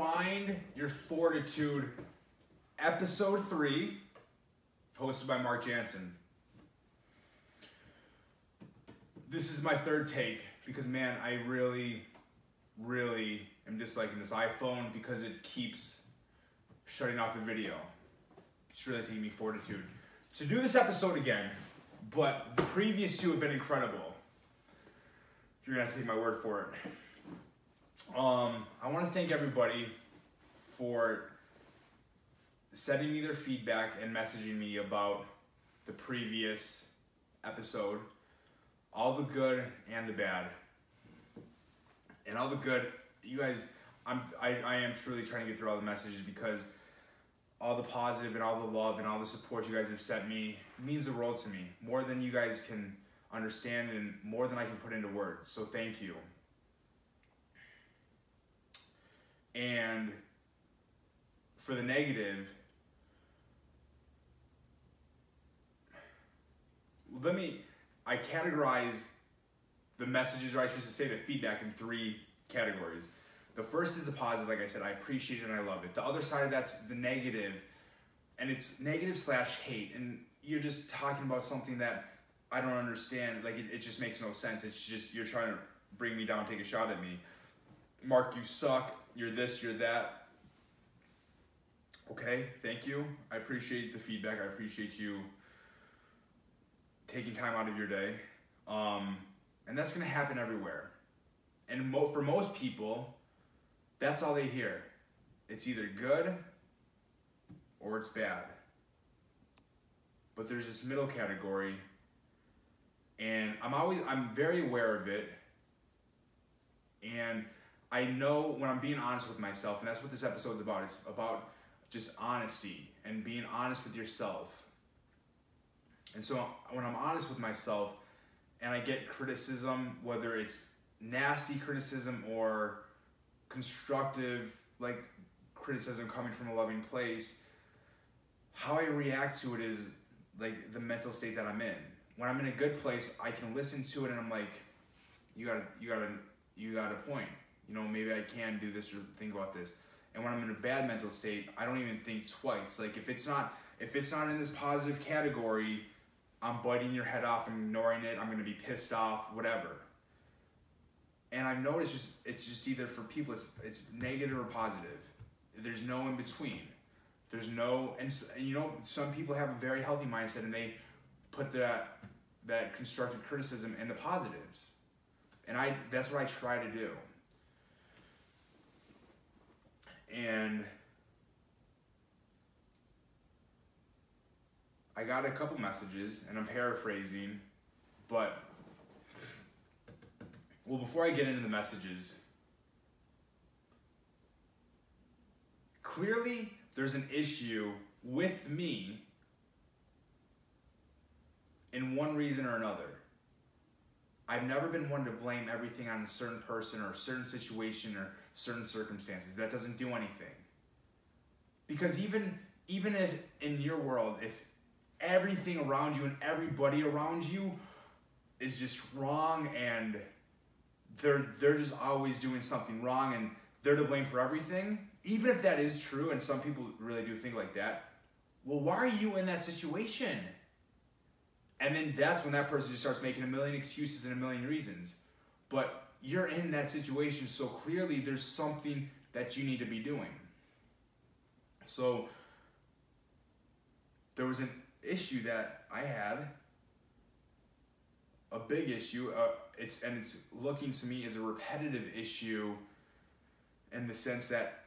Find Your Fortitude, Episode 3, hosted by Mark Jansen. This is my third take because, man, I really, really am disliking this iPhone because it keeps shutting off the video. It's really taking me fortitude to do this episode again, but the previous two have been incredible. You're gonna have to take my word for it. Um, I want to thank everybody for sending me their feedback and messaging me about the previous episode, all the good and the bad. And all the good, you guys, I'm I, I am truly trying to get through all the messages because all the positive and all the love and all the support you guys have sent me means the world to me. More than you guys can understand and more than I can put into words. So thank you. And for the negative, let me, I categorize the messages, or I should say the feedback, in three categories. The first is the positive, like I said, I appreciate it and I love it. The other side of that's the negative, and it's negative slash hate, and you're just talking about something that I don't understand. Like it, it just makes no sense. It's just you're trying to bring me down, take a shot at me. Mark, you suck. You're this, you're that. Okay, thank you. I appreciate the feedback. I appreciate you taking time out of your day. Um, and that's going to happen everywhere. And mo- for most people, that's all they hear. It's either good or it's bad. But there's this middle category, and I'm always I'm very aware of it. And I know when I'm being honest with myself, and that's what this episode's about. It's about just honesty and being honest with yourself. And so when I'm honest with myself and I get criticism, whether it's nasty criticism or constructive, like criticism coming from a loving place, how I react to it is like the mental state that I'm in. When I'm in a good place, I can listen to it and I'm like, you gotta, you gotta, you got a point. You know, maybe I can do this or think about this. And when I'm in a bad mental state, I don't even think twice. Like if it's not, if it's not in this positive category, I'm biting your head off and ignoring it. I'm gonna be pissed off, whatever. And I've noticed just it's just either for people it's it's negative or positive. There's no in between. There's no and, and you know some people have a very healthy mindset and they put that that constructive criticism in the positives. And I that's what I try to do. And I got a couple messages, and I'm paraphrasing, but well, before I get into the messages, clearly there's an issue with me in one reason or another. I've never been one to blame everything on a certain person or a certain situation or certain circumstances. That doesn't do anything. Because even even if in your world, if everything around you and everybody around you is just wrong and they're they're just always doing something wrong and they're to blame for everything even if that is true and some people really do think like that well why are you in that situation and then that's when that person just starts making a million excuses and a million reasons. But you're in that situation so clearly there's something that you need to be doing. So there was an issue that I had, a big issue. Uh, it's and it's looking to me as a repetitive issue, in the sense that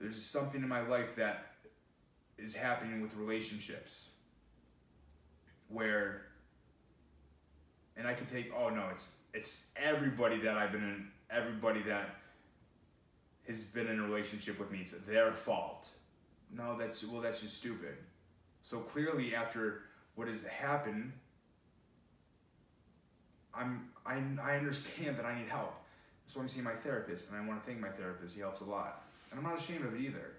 there's something in my life that is happening with relationships, where. And I could take. Oh no, it's it's everybody that I've been in. Everybody that has been in a relationship with me. It's their fault. No, that's well, that's just stupid so clearly, after what has happened, I'm I, I understand that I need help. That's why I'm seeing my therapist, and I want to thank my therapist. He helps a lot, and I'm not ashamed of it either.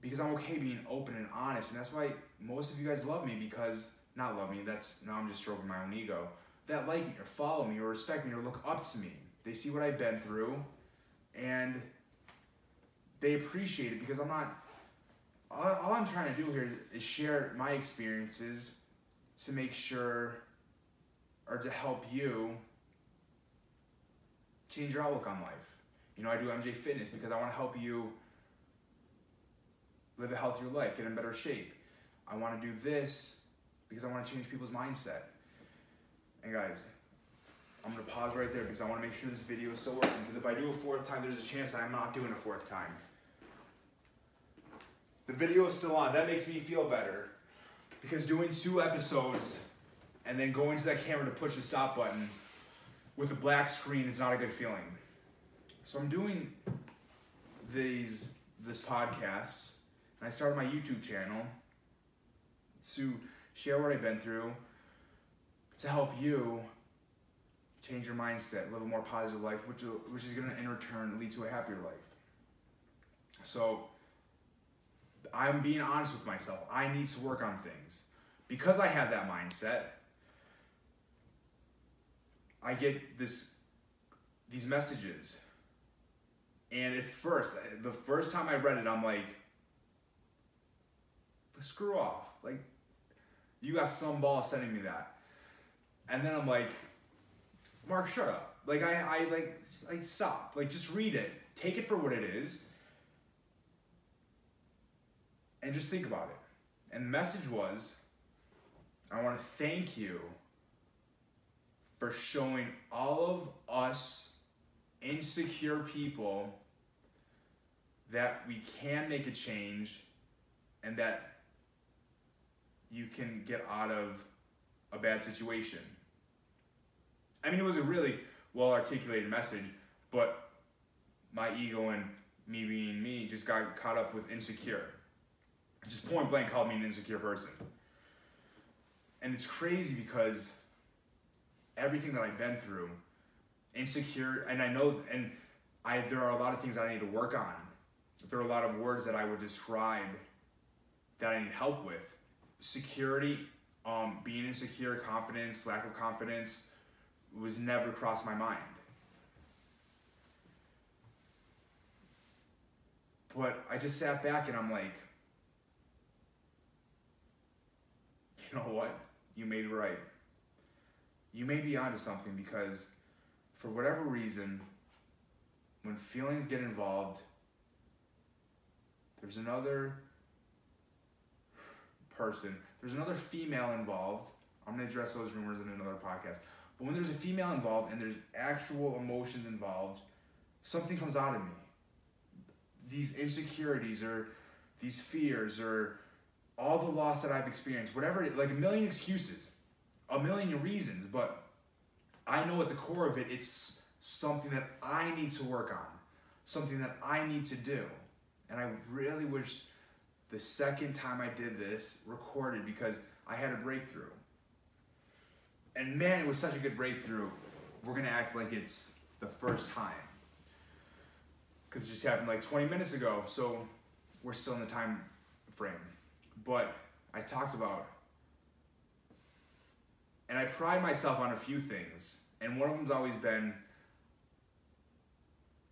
Because I'm okay being open and honest, and that's why most of you guys love me. Because not love me. That's now I'm just stroking my own ego. That like me or follow me or respect me or look up to me. They see what I've been through, and they appreciate it because I'm not. All, I'm trying to do here is share my experiences to make sure or to help you change your outlook on life. You know, I do MJ Fitness because I want to help you live a healthier life, get in better shape. I want to do this because I want to change people's mindset. And guys, I'm gonna pause right there because I want to make sure this video is still working. Because if I do a fourth time, there's a chance I'm not doing a fourth time. The video is still on. That makes me feel better. Because doing two episodes and then going to that camera to push the stop button with a black screen is not a good feeling. So I'm doing these this podcast and I started my YouTube channel to share what I've been through to help you change your mindset, live a more positive life, which which is going to in return lead to a happier life. So I'm being honest with myself. I need to work on things because I have that mindset. I get this these messages, and at first, the first time I read it, I'm like, screw off. Like, you got some ball sending me that. And then I'm like, Mark, shut up. Like I, I like like stop. Like just read it. Take it for what it is. And just think about it. And the message was, I want to thank you for showing all of us insecure people that we can make a change and that you can get out of a bad situation. I mean, it was a really well articulated message, but my ego and me being me just got caught up with insecure. Just point blank called me an insecure person. And it's crazy because everything that I've been through, insecure, and I know, and I there are a lot of things I need to work on. There are a lot of words that I would describe that I need help with. Security, um, being insecure, confidence, lack of confidence, was never crossed my mind. But I just sat back and I'm like, you know what? You made it right. You may be onto something because for whatever reason, when feelings get involved, there's another person, there's another female involved. I'm to address those rumors in another podcast. But when there's a female involved and there's actual emotions involved, something comes out of me. These insecurities or these fears or all the loss that I've experienced, whatever, it, like a million excuses, a million reasons, but I know at the core of it, it's something that I need to work on, something that I need to do. And I really wish the second time I did this recorded because I had a breakthrough and man, it was such a good breakthrough. We're gonna act like it's the first time. Because it just happened like 20 minutes ago, so we're still in the time frame. But I talked about, and I pride myself on a few things, and one of them's always been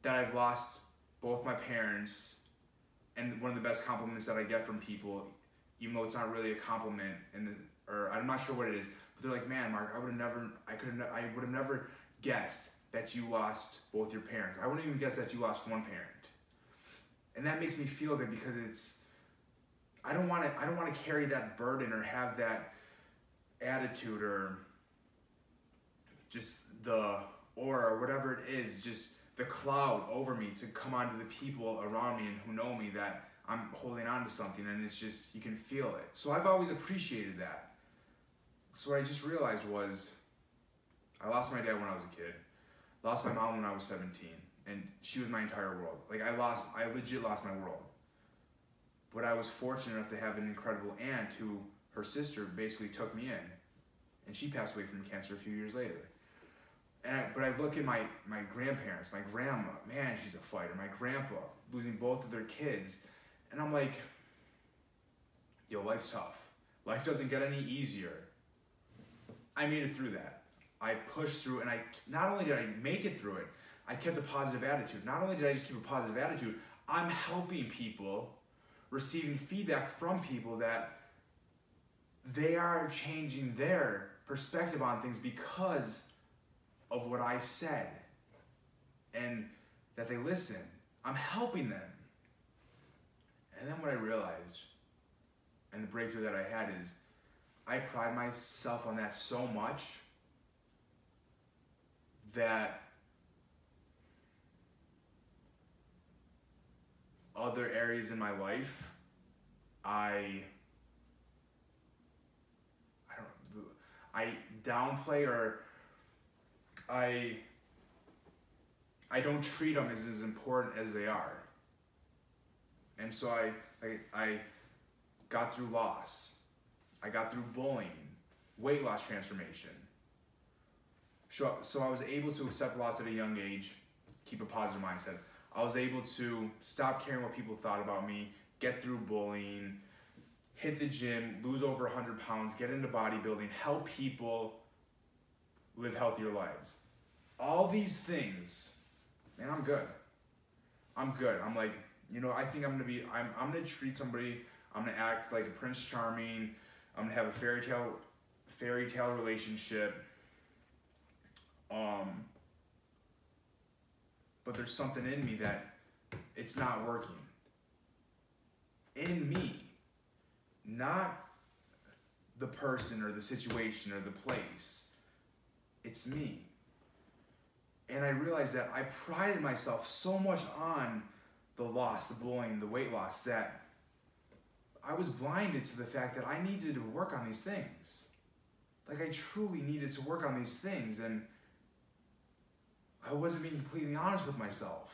that I've lost both my parents, and one of the best compliments that I get from people, even though it's not really a compliment, and or I'm not sure what it is, but they're like, man, Mark, I would have never, I could have, I would have never guessed that you lost both your parents. I wouldn't even guess that you lost one parent. And that makes me feel good because it's, I don't want to, I don't want to carry that burden or have that attitude or just the aura or whatever it is, just the cloud over me to come onto the people around me and who know me that I'm holding on to something and it's just you can feel it. So I've always appreciated that. So what I just realized was I lost my dad when I was a kid. Lost my mom when I was 17. And she was my entire world. Like I lost I legit lost my world. But I was fortunate enough to have an incredible aunt who her sister basically took me in. And she passed away from cancer a few years later. And I, but I look at my, my grandparents, my grandma, man, she's a fighter. My grandpa, losing both of their kids. And I'm like, yo, life's tough. Life doesn't get any easier. I made it through that. I pushed through, and I not only did I make it through it, I kept a positive attitude. Not only did I just keep a positive attitude, I'm helping people, receiving feedback from people that they are changing their perspective on things because of what I said and that they listen. I'm helping them. And then what I realized and the breakthrough that I had is I pride myself on that so much that other areas in my life I I don't I downplay or I I don't treat them as as important as they are. And so I I, I got through loss. I got through bullying, weight loss transformation. So, so I was able to accept loss at a young age, keep a positive mindset. I was able to stop caring what people thought about me, get through bullying, hit the gym, lose over 100 pounds, get into bodybuilding, help people live healthier lives. All these things, man, I'm good. I'm good. I'm like, you know, I think I'm gonna be, I'm, I'm gonna treat somebody, I'm gonna act like a Prince Charming, I'm gonna have a fairy tale, fairy tale relationship. Um, but there's something in me that it's not working. In me, not the person or the situation or the place. It's me. And I realized that I prided myself so much on the loss, the bullying, the weight loss that I was blinded to the fact that I needed to work on these things. Like I truly needed to work on these things and I wasn't being completely honest with myself.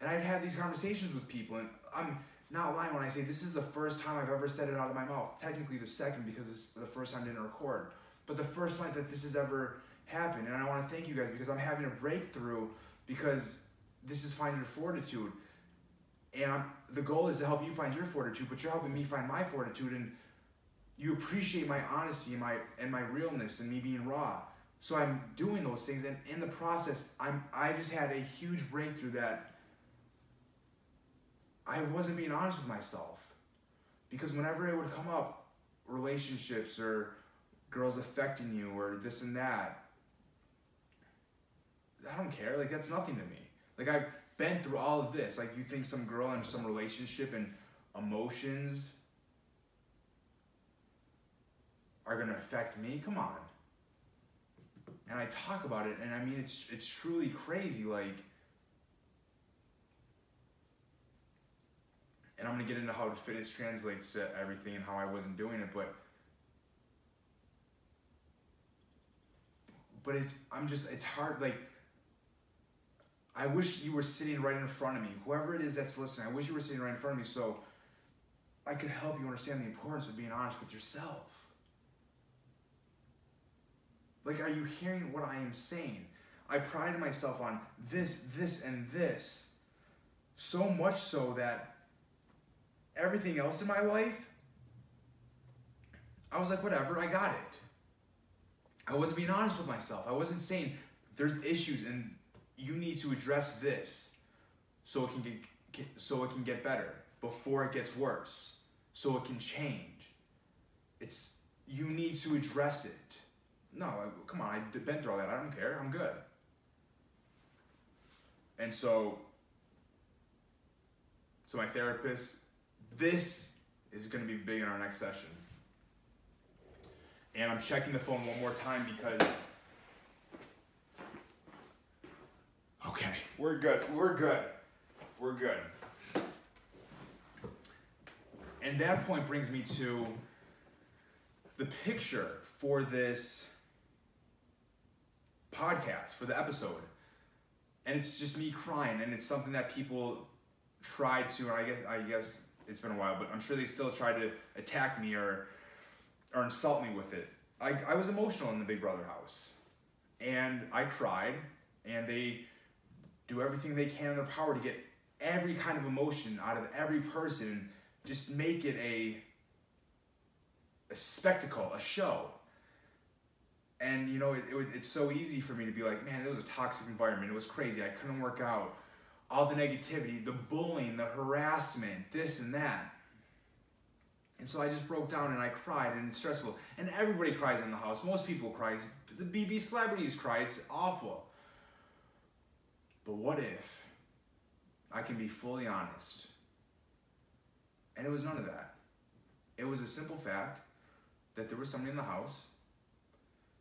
And I'd have these conversations with people, and I'm not lying when I say this is the first time I've ever said it out of my mouth. Technically, the second because it's the first time I didn't record, but the first time that this has ever happened. And I want to thank you guys because I'm having a breakthrough because this is finding your fortitude. And I'm, the goal is to help you find your fortitude, but you're helping me find my fortitude, and you appreciate my honesty and my and my realness and me being raw. So I'm doing those things, and in the process, I'm I just had a huge breakthrough that I wasn't being honest with myself, because whenever it would come up, relationships or girls affecting you or this and that, I don't care. Like that's nothing to me. Like I've been through all of this. Like you think some girl in some relationship and emotions are gonna affect me? Come on and I talk about it, and I mean it's it's truly crazy. Like, and I'm gonna get into how fitness translates to everything and how I wasn't doing it, but but it's I'm just it's hard. Like, I wish you were sitting right in front of me. Whoever it is that's listening, I wish you were sitting right in front of me so I could help you understand the importance of being honest with yourself. Like, are you hearing what I am saying? I pride myself on this, this, and this. So much so that everything else in my life, I was like, whatever, I got it. I wasn't being honest with myself. I wasn't saying there's issues and you need to address this so it can get so it can get better before it gets worse, so it can change. It's you need to address it. No, like, come on, I've been through all that. I don't care. I'm good. And so, so my therapist, this is going to be big in our next session. And I'm checking the phone one more time because. Okay, we're good. We're good. We're good. And that point brings me to the picture for this podcast for the episode. And it's just me crying, and it's something that people tried to, I guess, I guess it's been a while, but I'm sure they still try to attack me or, or insult me with it. I, I was emotional in the Big Brother house, and I cried, and they do everything they can in their power to get every kind of emotion out of every person, just make it a, a spectacle, a show. and you know it, it it's so easy for me to be like man it was a toxic environment. It was crazy. I couldn't work out. All the negativity the bullying the harassment this and that and so i just broke down and i cried and it's stressful. And everybody cries in the house. Most people cry. The bb celebrities cry. It's awful. But what if i can be fully honest? And it was none of that. It was a simple fact that there was somebody in the house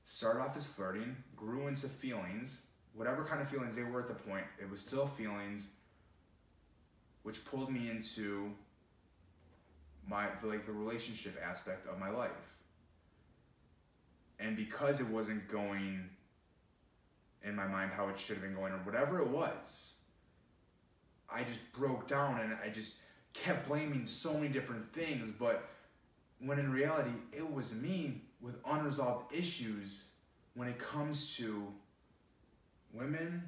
started off as flirting, grew into feelings, whatever kind of feelings they were at the point, it was still feelings, which pulled me into my like the relationship aspect of my life. And because it wasn't going in my mind how it should have been going or whatever it was, I just broke down and I just kept blaming so many different things, but when in reality it was me with unresolved issues when it comes to women,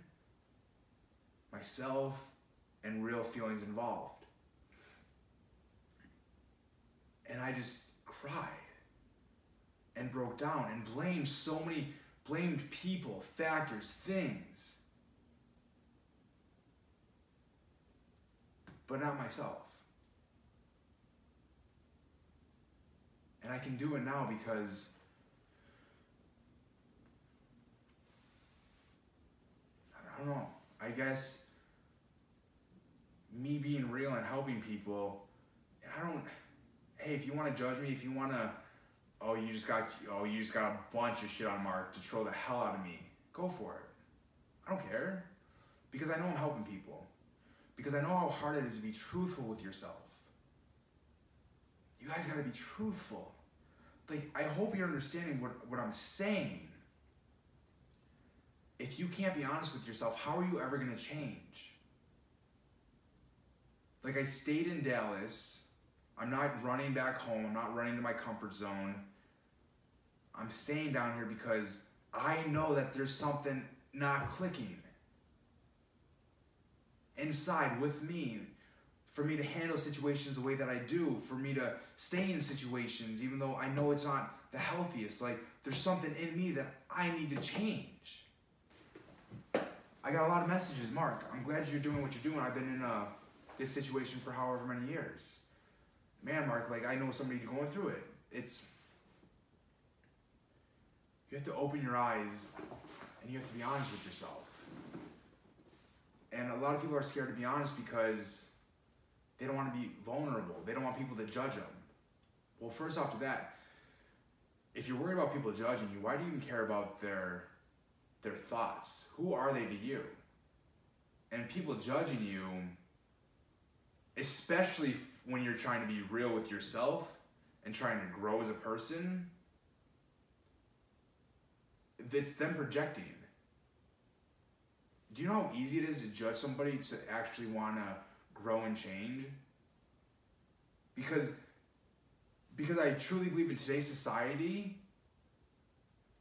myself, and real feelings involved. And I just cried and broke down and blamed so many blamed people, factors, things. But not myself. And I can do it now because I don't know. I guess me being real and helping people, I don't hey, if you want to judge me, if you want to oh, you just got oh, you just got a bunch of shit on Mark to troll the hell out of me. Go for it. I don't care. Because I know I'm helping people. Because I know how hard it is to be truthful with yourself. You guys got to be truthful like I hope you're understanding what, what I'm saying. If you can't be honest with yourself, how are you ever going to change? Like I stayed in Dallas. I'm not running back home. I'm not running to my comfort zone. I'm staying down here because I know that there's something not clicking inside with me for me to handle situations the way that I do, for me to stay in situations even though I know it's not the healthiest. Like there's something in me that I need to change. I got a lot of messages, Mark. I'm glad you're doing what you're doing. I've been in uh, this situation for however many years. Man, Mark, like I know somebody going through it. It's you have to open your eyes and you have to be honest with yourself. And a lot of people are scared to be honest because they don't want to be vulnerable. They don't want people to judge them. Well, first off to that, if you're worried about people judging you, why do you even care about their their thoughts? Who are they to you? And people judging you, especially when you're trying to be real with yourself and trying to grow as a person, it's them projecting. Do you know how easy it is to judge somebody to actually want to grow and change? Because because I truly believe in today's society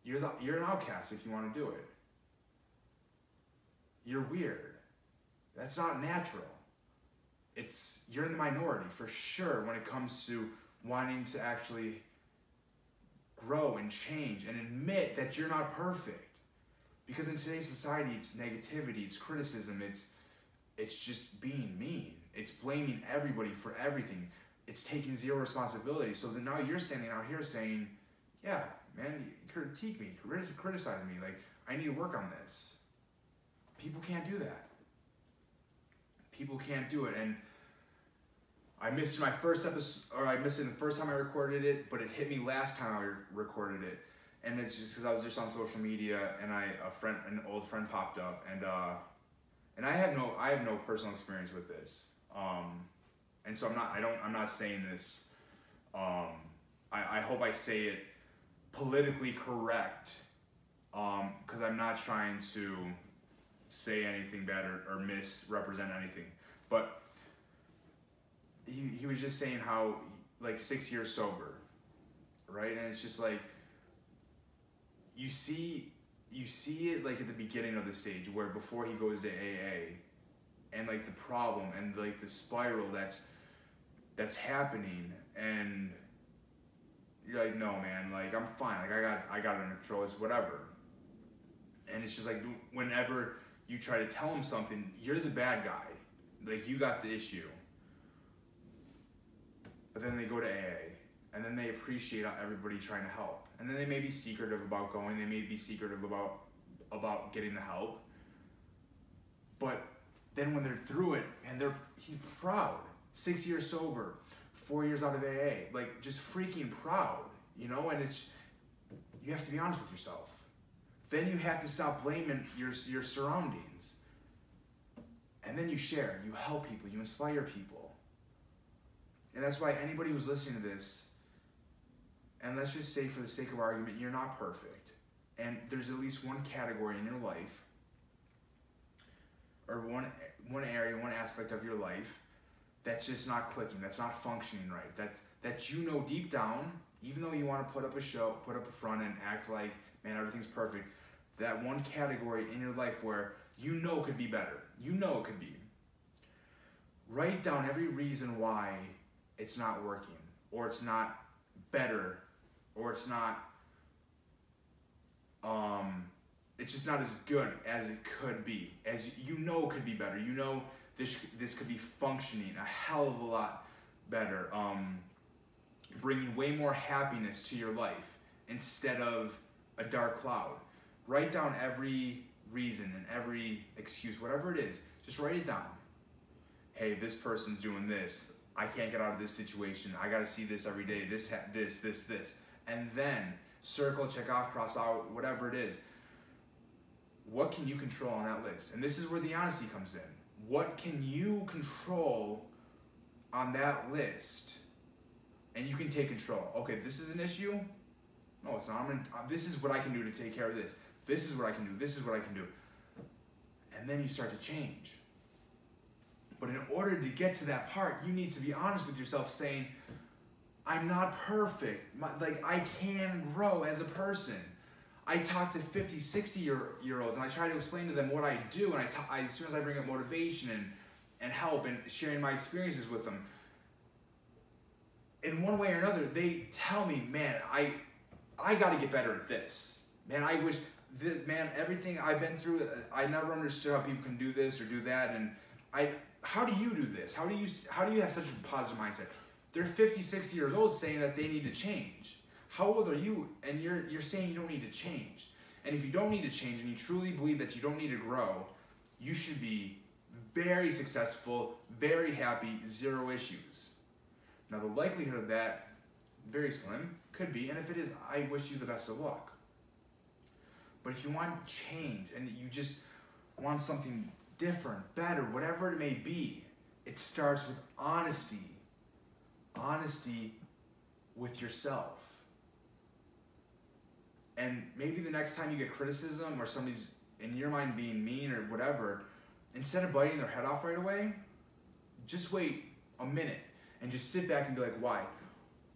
you're the, you're an outcast if you want to do it. You're weird. That's not natural it's you're in the minority for sure when it comes to wanting to actually grow and change and admit that you're not perfect because in today's society it's negativity it's criticism it's it's just being mean. It's blaming everybody for everything. It's taking zero responsibility. So then now you're standing out here saying, yeah, man, critique me, criticize me. Like, I need to work on this. People can't do that. People can't do it. And I missed my first episode, or I missed it the first time I recorded it, but it hit me last time I recorded it. And it's just because I was just on social media and I, a friend, an old friend popped up and, uh, and I have no I have no personal experience with this. Um, and so I'm not I don't I'm not saying this. Um, I, I hope I say it politically correct because um, I'm not trying to say anything bad or, or misrepresent anything. But he, he was just saying how like six years sober, right? And it's just like you see you see it like at the beginning of the stage where before he goes to AA and like the problem and like the spiral that's that's happening and you're like, no, man, like I'm fine. Like I got I got it under control. It's whatever. And it's just like whenever you try to tell him something, you're the bad guy. Like you got the issue. But then they go to AA and then they appreciate everybody trying to help. And then they may be secretive about going, they may be secretive about about getting the help. But then when they're through it and they're he's proud. Six years sober, four years out of AA, like just freaking proud, you know, and it's you have to be honest with yourself. Then you have to stop blaming your your surroundings. And then you share, you help people, you inspire people. And that's why anybody who's listening to this, and let's just say for the sake of argument, you're not perfect. And there's at least one category in your life or one one area, one aspect of your life that's just not clicking, that's not functioning right. That's that you know deep down, even though you want to put up a show, put up a front and act like, man, everything's perfect, that one category in your life where you know could be better. You know it could be. Write down every reason why it's not working, or it's not better, or it's not um it's just not as good as it could be. As you know, it could be better. You know, this this could be functioning a hell of a lot better. Um, bringing way more happiness to your life instead of a dark cloud. Write down every reason and every excuse, whatever it is. Just write it down. Hey, this person's doing this. I can't get out of this situation. I got to see this every day. This, this, this, this, and then circle, check off, cross out, whatever it is what can you control on that list? And this is where the honesty comes in. What can you control on that list? And you can take control. Okay, this is an issue. No, it's not. Uh, this is what I can do to take care of this. This is what I can do. This is what I can do. And then you start to change. But in order to get to that part, you need to be honest with yourself, saying, I'm not perfect. My, like, I can grow as a person. I talk to 50, 60 year, year olds and I try to explain to them what I do. And I, talk, as soon as I bring up motivation and, and help and sharing my experiences with them, in one way or another, they tell me, man, I, I got to get better at this. Man, I wish, that, man, everything I've been through, uh, I never understood how people can do this or do that. And I, how do you do this? How do you, how do you have such a positive mindset? They're 50, 60 years old saying that they need to change. How old are you? And you're you're saying you don't need to change. And if you don't need to change and you truly believe that you don't need to grow, you should be very successful, very happy, zero issues. Now the likelihood of that very slim could be, and if it is, I wish you the best of luck. But if you want change and you just want something different, better, whatever it may be, it starts with honesty. Honesty with yourself. And maybe the next time you get criticism or somebody's in your mind being mean or whatever, instead of biting their head off right away, just wait a minute and just sit back and be like, why?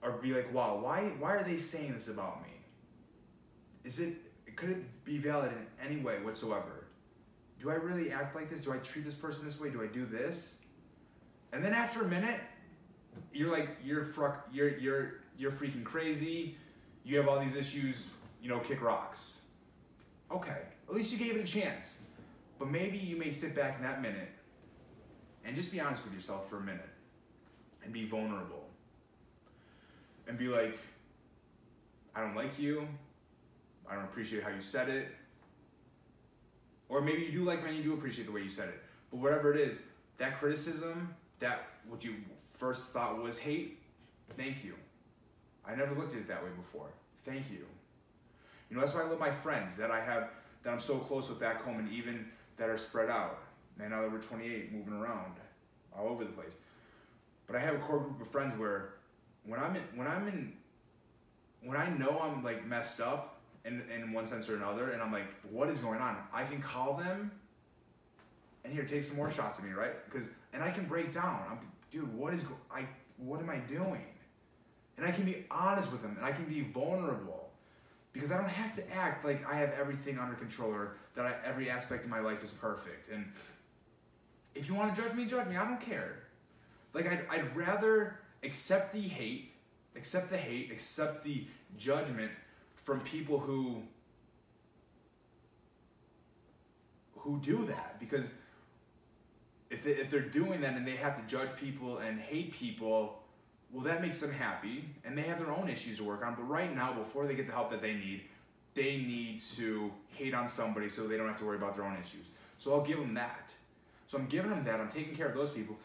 Or be like, wow, why why are they saying this about me? Is it could it be valid in any way whatsoever? Do I really act like this? Do I treat this person this way? Do I do this? And then after a minute, you're like you're fruck you're you're you're freaking crazy. You have all these issues you know, kick rocks. Okay, at least you gave it a chance. But maybe you may sit back in that minute and just be honest with yourself for a minute and be vulnerable and be like, I don't like you. I don't appreciate how you said it. Or maybe you do like me and you do appreciate the way you said it. But whatever it is, that criticism, that what you first thought was hate, thank you. I never looked at it that way before. Thank you. You know, that's why I love my friends that I have, that I'm so close with back home, and even that are spread out. And now that we're 28, moving around all over the place. But I have a core group of friends where when I'm in, when I'm in, when I know I'm like messed up in, in one sense or another, and I'm like, what is going on? I can call them and here, take some more shots of me, right? Because, and I can break down. I'm, dude, what is, I, what am I doing? And I can be honest with them, and I can be vulnerable because I don't have to act like I have everything under control or that I, every aspect of my life is perfect. And if you want to judge me, judge me. I don't care. Like I'd, I'd rather accept the hate accept the hate, accept the judgment from people who who do that. Because if, they, if they're doing that and they have to judge people and hate people well that makes them happy and they have their own issues to work on. But right now before they get the help that they need they need to hate on somebody so they don't have to worry about their own issues. So i'll give them that. So i'm giving them that. I'm taking care of those people.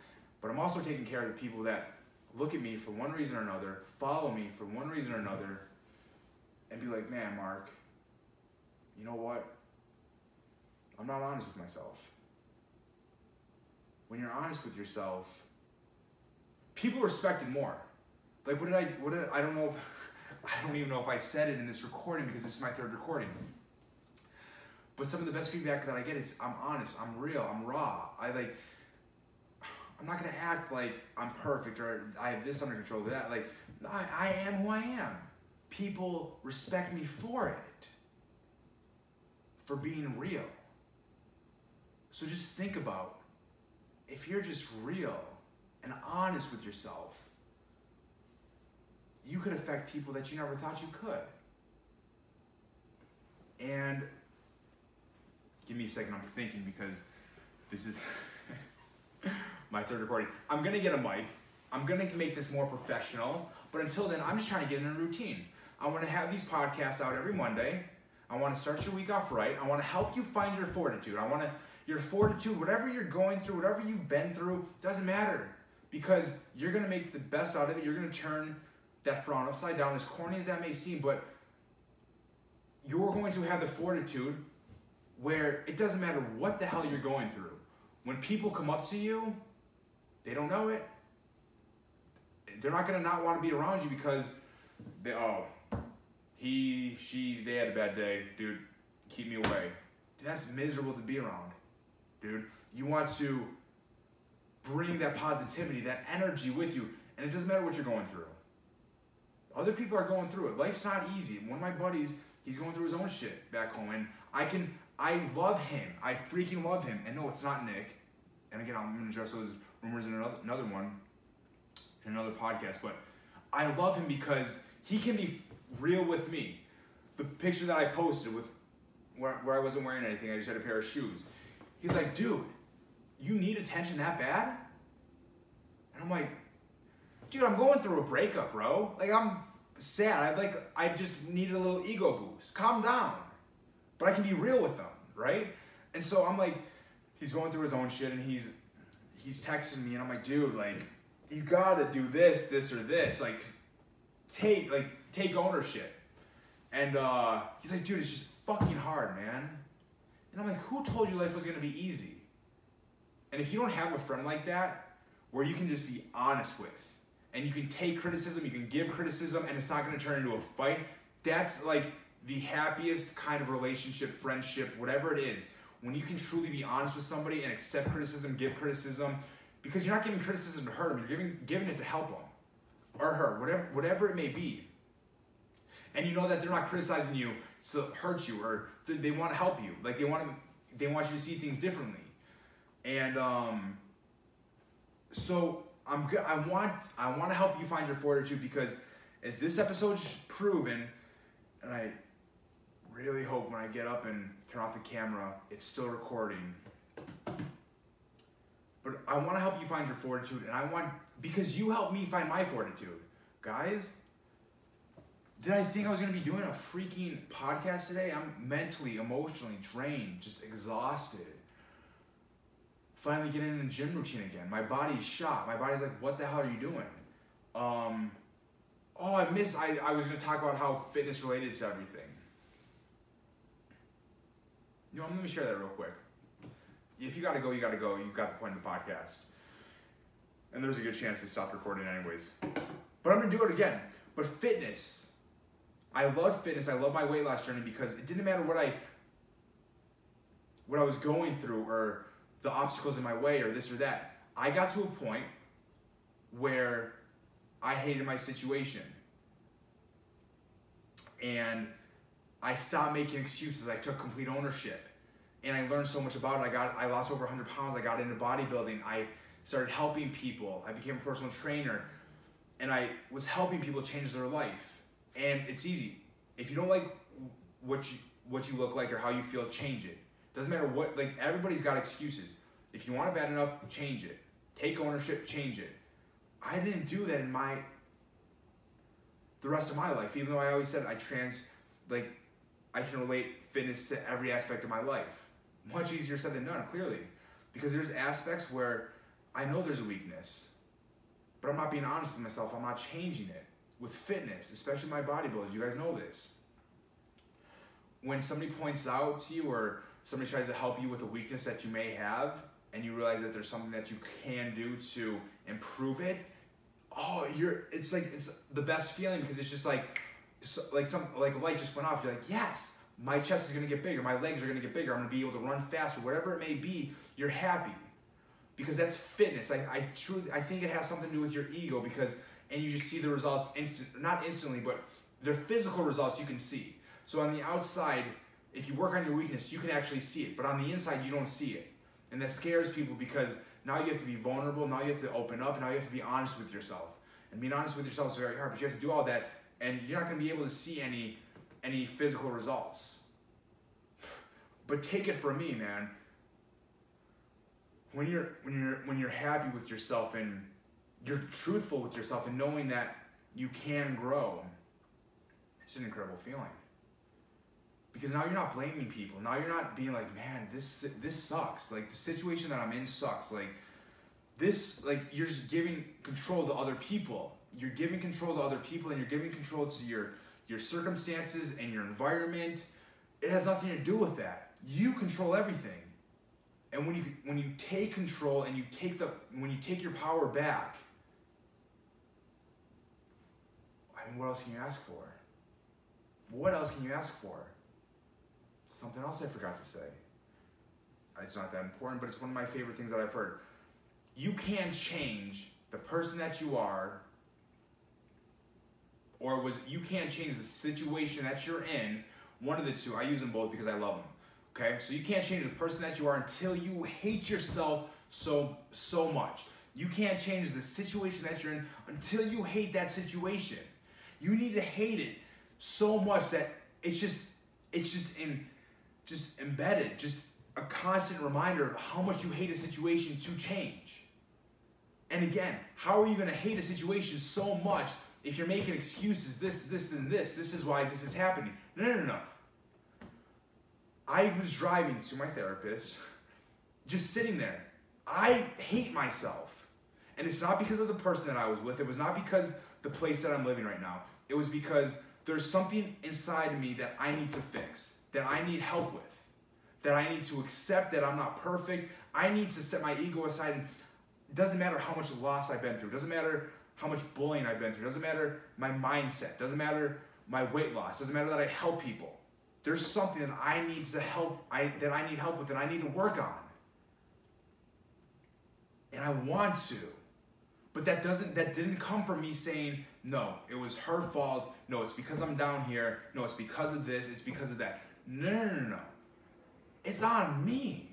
But i'm also taking care of the people that look at me for one reason or another follow me for one reason or another and be like man mark you know what I'm not honest with myself. When you're honest with yourself, people respect it more. Like, what did I, what did, I don't know if, I don't even know if I said it in this recording because this is my third recording. But some of the best feedback that I get is I'm honest, I'm real, I'm raw. I like, I'm not gonna act like I'm perfect or I have this under control, that. Like, I, I am who I am. People respect me for it, for being real. So just think about if you're just real and honest with yourself, you could affect people that you never thought you could. And give me a second, I'm thinking because this is my third recording. I'm gonna get a mic. I'm gonna make this more professional, but until then, I'm just trying to get in a routine. I wanna have these podcasts out every Monday. I wanna start your week off right. I wanna help you find your fortitude. I wanna your fortitude, whatever you're going through, whatever you've been through, doesn't matter because you're going to make the best out of it. You're going to turn that frown upside down, as corny as that may seem, but you're going to have the fortitude where it doesn't matter what the hell you're going through. When people come up to you, they don't know it. They're not going to not want to be around you because they, oh, he, she, they had a bad day. Dude, keep me away. That's miserable to be around dude. You want to bring that positivity, that energy with you, and it doesn't matter what you're going through. Other people are going through it. Life's not easy. One of my buddies, he's going through his own shit back home, and I can, I love him. I freaking love him. And no, it's not Nick. And again, I'm gonna address those rumors in another, another one, in another podcast. But I love him because he can be real with me. The picture that I posted with where, where I wasn't wearing anything, I just had a pair of shoes. He's like, dude, you need attention that bad? And I'm like, dude, I'm going through a breakup, bro. Like I'm sad. I like I just needed a little ego boost. Calm down. But I can be real with them, right? And so I'm like, he's going through his own shit and he's he's texting me and I'm like, dude, like, you gotta do this, this, or this. Like take like take ownership. And uh he's like, dude, it's just fucking hard, man. And I'm like, who told you life was gonna be easy? And if you don't have a friend like that, where you can just be honest with, and you can take criticism, you can give criticism, and it's not gonna turn into a fight, that's like the happiest kind of relationship, friendship, whatever it is. When you can truly be honest with somebody and accept criticism, give criticism, because you're not giving criticism to hurt them, you're giving, giving it to help them or her, whatever, whatever it may be. And you know that they're not criticizing you to hurt you or they want to help you. Like they want to, they want you to see things differently. And um, so I'm good. I want I want to help you find your fortitude because as this episode's proven, and I really hope when I get up and turn off the camera, it's still recording. But I want to help you find your fortitude, and I want because you helped me find my fortitude, guys. Did I think I was gonna be doing a freaking podcast today? I'm mentally, emotionally drained, just exhausted. Finally getting in a gym routine again. My body's shot. My body's like, what the hell are you doing? Um, oh, I miss. I, I was gonna talk about how fitness related to everything. You know, let me share that real quick. If you gotta go, you gotta go. You've got the point of the podcast. And there's a good chance to stop recording anyways. But I'm gonna do it again. But fitness I love fitness. I love my weight loss journey because it didn't matter what I what I was going through or the obstacles in my way or this or that. I got to a point where I hated my situation. And I stopped making excuses. I took complete ownership. And I learned so much about it. I got I lost over 100 pounds. I got into bodybuilding. I started helping people. I became a personal trainer. and I was helping people change their life. And it's easy. If you don't like what you what you look like or how you feel, change it. Doesn't matter what like everybody's got excuses. If you want it bad enough, change it. Take ownership, change it. I didn't do that in my the rest of my life, even though I always said I trans like I can relate fitness to every aspect of my life. Much easier said than done, clearly. Because there's aspects where I know there's a weakness, but I'm not being honest with myself. I'm not changing it. With fitness, especially my bodybuilders, you guys know this. When somebody points out to you or somebody tries to help you with a weakness that you may have, and you realize that there's something that you can do to improve it, oh, you're it's like it's the best feeling because it's just like so, like some like a light just went off. You're like, yes, my chest is gonna get bigger, my legs are gonna get bigger, I'm gonna be able to run faster, whatever it may be. You're happy because that's fitness. I, I truly I think it has something to do with your ego because and you just see the results instant not instantly, but they're physical results you can see. So on the outside, if you work on your weakness, you can actually see it, but on the inside you don't see it. And that scares people because now you have to be vulnerable, now you have to open up, now you have to be honest with yourself. And being honest with yourself is very hard, but you have to do all that and you're not going to be able to see any any physical results. But take it from me, man. When you're when you're when you're happy with yourself and you're truthful with yourself and knowing that you can grow, it's an incredible feeling. Because now you're not blaming people. Now you're not being like, man, this this sucks. Like the situation that I'm in sucks. Like this, like you're just giving control to other people you're giving control to other people and you're giving control to your your circumstances and your environment it has nothing to do with that you control everything and when you when you take control and you take the when you take your power back i mean what else can you ask for what else can you ask for something else i forgot to say it's not that important but it's one of my favorite things that i've heard you can change the person that you are or was you can't change the situation that you're in. One of the two. I use them both because I love them. Okay, so you can't change the person that you are until you hate yourself so so much. You can't change the situation that you're in until you hate that situation. You need to hate it so much that it's just it's just in just embedded, just a constant reminder of how much you hate a situation to change. And again, how are you going to hate a situation so much if you're making excuses, this, this, and this, this is why this is happening. No, no, no, no. I was driving to my therapist, just sitting there. I hate myself. And it's not because of the person that I was with, it was not because the place that I'm living right now. It was because there's something inside of me that I need to fix, that I need help with, that I need to accept that I'm not perfect. I need to set my ego aside. And it doesn't matter how much loss I've been through. It doesn't matter how much bullying I've been through. Doesn't matter my mindset. Doesn't matter my weight loss. Doesn't matter that I help people. There's something that I need to help I that I need help with that I need to work on. And I want to. But that doesn't that didn't come from me saying, no, it was her fault. No, it's because I'm down here. No, it's because of this. It's because of that. No, no, no, no. It's on me.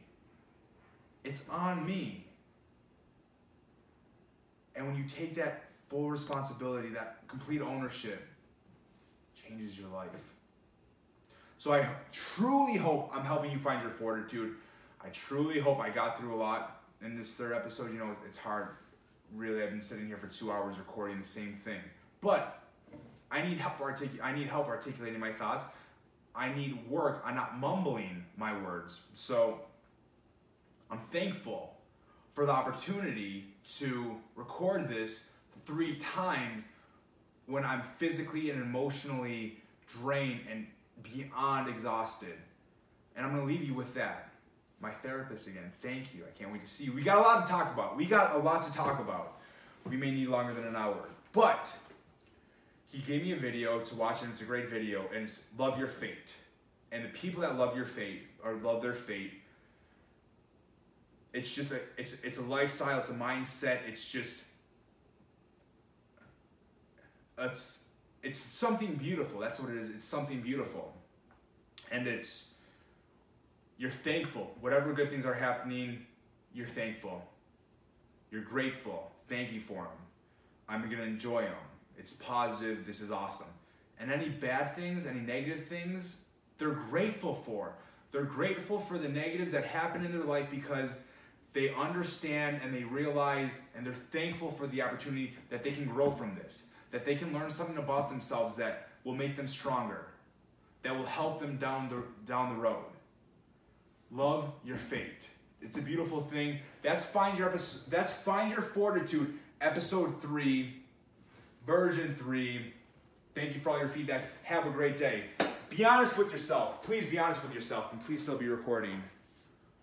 It's on me. And when you take that full responsibility, that complete ownership changes your life. So I truly hope I'm helping you find your fortitude. I truly hope I got through a lot in this third episode. You know, it's hard. Really, I've been sitting here for two hours recording the same thing. But I need help I need help articulating my thoughts. I need work on not mumbling my words. So I'm thankful for the opportunity to record this three times when I'm physically and emotionally drained and beyond exhausted. And I'm gonna leave you with that. My therapist again, thank you. I can't wait to see you. We got a lot to talk about. We got a lot to talk about. We may need longer than an hour. But he gave me a video to watch, and it's a great video, and it's Love Your Fate. And the people that love your fate or love their fate, it's just a it's it's a lifestyle, it's a mindset, it's just it's it's something beautiful. That's what it is. It's something beautiful, and it's you're thankful. Whatever good things are happening, you're thankful. You're grateful. Thank you for them. I'm going to enjoy them. It's positive. This is awesome. And any bad things, any negative things, they're grateful for. They're grateful for the negatives that happen in their life because they understand and they realize and they're thankful for the opportunity that they can grow from this, that they can learn something about themselves that will make them stronger, that will help them down the, down the road. Love your fate. It's a beautiful thing. That's find your episode, that's find your fortitude, episode three, version three. Thank you for all your feedback. Have a great day. Be honest with yourself. Please be honest with yourself, and please still be recording.